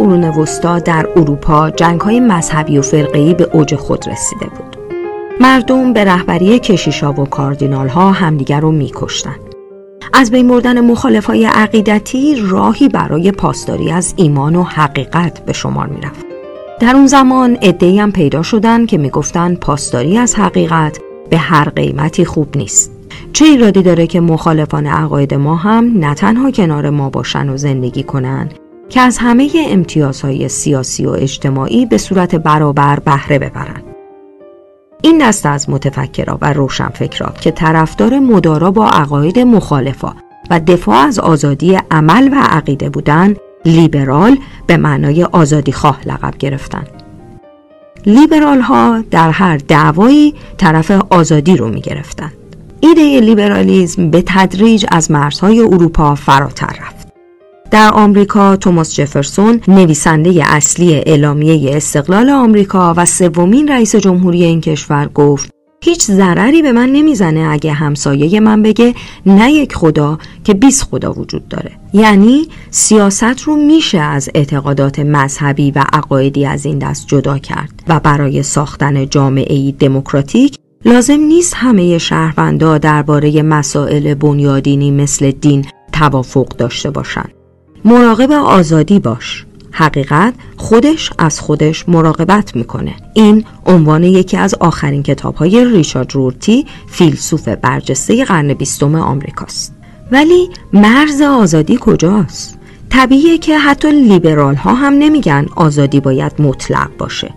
قرون وسطا در اروپا جنگ های مذهبی و فرقه‌ای به اوج خود رسیده بود. مردم به رهبری کشیشا و کاردینال ها همدیگر رو میکشتن. از بین بردن مخالف های عقیدتی راهی برای پاسداری از ایمان و حقیقت به شمار می‌رفت. در اون زمان ادهی هم پیدا شدن که می‌گفتن پاسداری از حقیقت به هر قیمتی خوب نیست. چه ایرادی داره که مخالفان عقاید ما هم نه تنها کنار ما باشن و زندگی کنن که از همه امتیازهای سیاسی و اجتماعی به صورت برابر بهره ببرن. این دست از متفکرها و روشنفکرها که طرفدار مدارا با عقاید مخالفا و دفاع از آزادی عمل و عقیده بودن لیبرال به معنای آزادی خواه لقب گرفتن لیبرال ها در هر دعوایی طرف آزادی رو می گرفتن. ایده لیبرالیزم به تدریج از مرزهای اروپا فراتر رفت. در آمریکا توماس جفرسون نویسنده اصلی اعلامیه استقلال آمریکا و سومین رئیس جمهوری این کشور گفت هیچ ضرری به من نمی‌زنه اگه همسایه من بگه نه یک خدا که 20 خدا وجود داره. یعنی سیاست رو میشه از اعتقادات مذهبی و عقایدی از این دست جدا کرد و برای ساختن جامعه دموکراتیک لازم نیست همه شهروندا درباره مسائل بنیادینی مثل دین توافق داشته باشند. مراقب آزادی باش. حقیقت خودش از خودش مراقبت می‌کنه. این عنوان یکی از آخرین کتاب های ریچارد رورتی فیلسوف برجسته قرن بیستم آمریکاست. ولی مرز آزادی کجاست؟ طبیعیه که حتی لیبرال ها هم نمیگن آزادی باید مطلق باشه.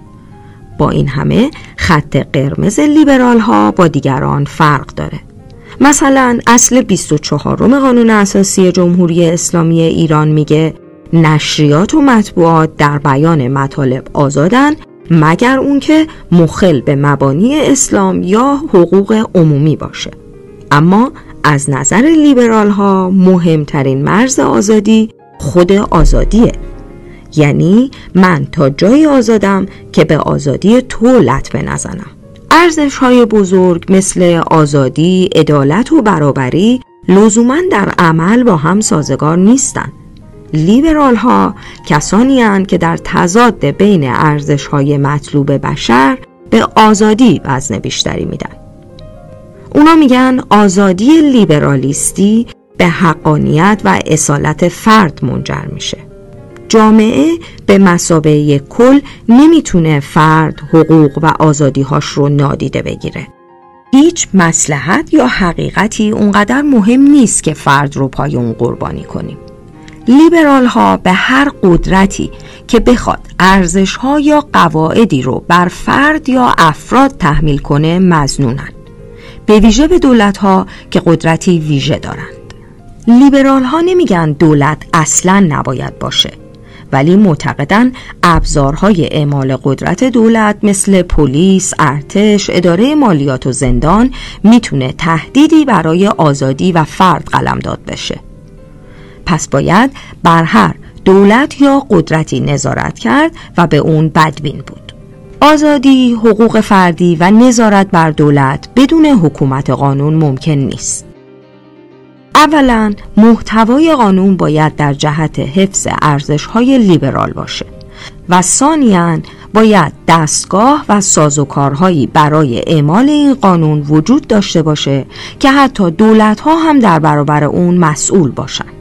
با این همه خط قرمز لیبرال ها با دیگران فرق داره. مثلا اصل 24 قانون اساسی جمهوری اسلامی ایران میگه نشریات و مطبوعات در بیان مطالب آزادن مگر اون که مخل به مبانی اسلام یا حقوق عمومی باشه. اما از نظر لیبرال ها مهمترین مرز آزادی خود آزادیه. یعنی من تا جایی آزادم که به آزادی تو لط نزنم. ارزش های بزرگ مثل آزادی، عدالت و برابری لزوما در عمل با هم سازگار نیستند. لیبرال ها کسانی هستند که در تضاد بین ارزش های مطلوب بشر به آزادی وزن بیشتری میدن. اونا میگن آزادی لیبرالیستی به حقانیت و اصالت فرد منجر میشه. جامعه به مسابقه کل نمی‌تونه فرد حقوق و آزادیهاش رو نادیده بگیره. هیچ مسلحت یا حقیقتی اونقدر مهم نیست که فرد رو پای اون قربانی کنیم. لیبرال ها به هر قدرتی که بخواد ارزش ها یا قواعدی رو بر فرد یا افراد تحمیل کنه مزنونن به ویژه به دولت ها که قدرتی ویژه دارند لیبرال ها نمیگن دولت اصلا نباید باشه ولی معتقدن ابزارهای اعمال قدرت دولت مثل پلیس، ارتش، اداره مالیات و زندان می‌تونه تهدیدی برای آزادی و فرد قلمداد بشه. پس باید بر هر دولت یا قدرتی نظارت کرد و به اون بدبین بود. آزادی، حقوق فردی و نظارت بر دولت بدون حکومت قانون ممکن نیست. اولا محتوای قانون باید در جهت حفظ ارزش های لیبرال باشه و ثانیا باید دستگاه و سازوکارهایی برای اعمال این قانون وجود داشته باشه که حتی دولت ها هم در برابر اون مسئول باشند.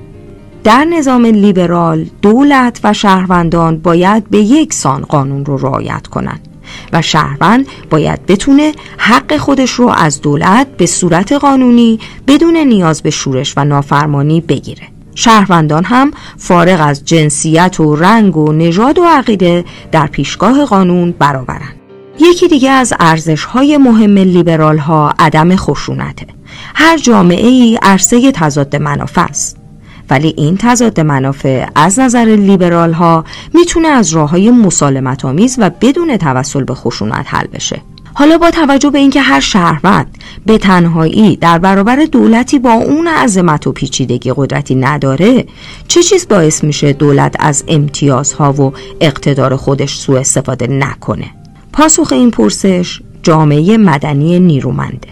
در نظام لیبرال دولت و شهروندان باید به یک سان قانون رو رعایت کنند و شهروند باید بتونه حق خودش رو از دولت به صورت قانونی بدون نیاز به شورش و نافرمانی بگیره. شهروندان هم فارغ از جنسیت و رنگ و نژاد و عقیده در پیشگاه قانون برابرند. یکی دیگه از ارزش های مهم لیبرال ها عدم خشونته. هر جامعه ای عرصه تضاد منافع است. ولی این تضاد منافع از نظر لیبرال ها می‌تونه از راه های مسالمت آمیز و بدون توسل به خشونت حل بشه. حالا با توجه به اینکه هر شهروند به تنهایی در برابر دولتی با اون عظمت و پیچیدگی قدرتی نداره چه چیز باعث میشه دولت از امتیازها و اقتدار خودش سوء استفاده نکنه؟ پاسخ این پرسش جامعه مدنی نیرومنده.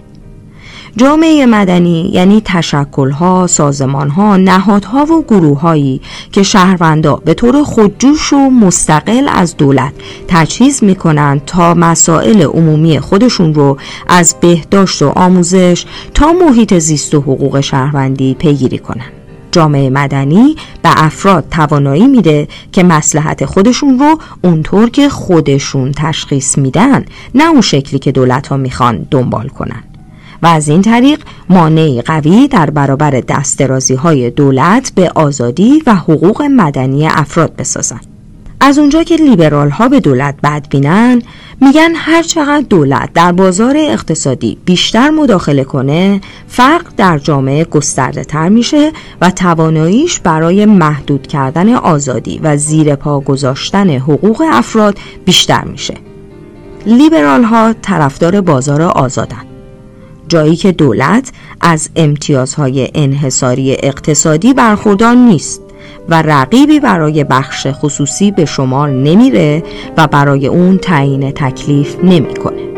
جامعه مدنی یعنی تشکلها، سازمانها، نهادها و گروههایی که شهروندا به طور خودجوش و مستقل از دولت تجهیز می‌کنند تا مسائل عمومی خودشون رو از بهداشت و آموزش تا محیط زیست و حقوق شهروندی پیگیری کنند. جامعه مدنی به افراد توانایی میده که مسلحت خودشون رو اونطور که خودشون تشخیص میدن نه اون شکلی که دولت ها می‌خوان دنبال کنن و از این طریق مانعی قوی در برابر دسترازی های دولت به آزادی و حقوق مدنی افراد بسازند. از اونجا که لیبرال ها به دولت بدبینن میگن هر چقدر دولت در بازار اقتصادی بیشتر مداخله کنه فرق در جامعه گسترده تر میشه و تواناییش برای محدود کردن آزادی و زیر پا گذاشتن حقوق افراد بیشتر میشه لیبرال ها طرفدار بازار آزادن جایی که دولت از امتیازهای انحصاری اقتصادی برخوردار نیست و رقیبی برای بخش خصوصی به شمال نمیره و برای اون تعیین تکلیف نمی‌کنه.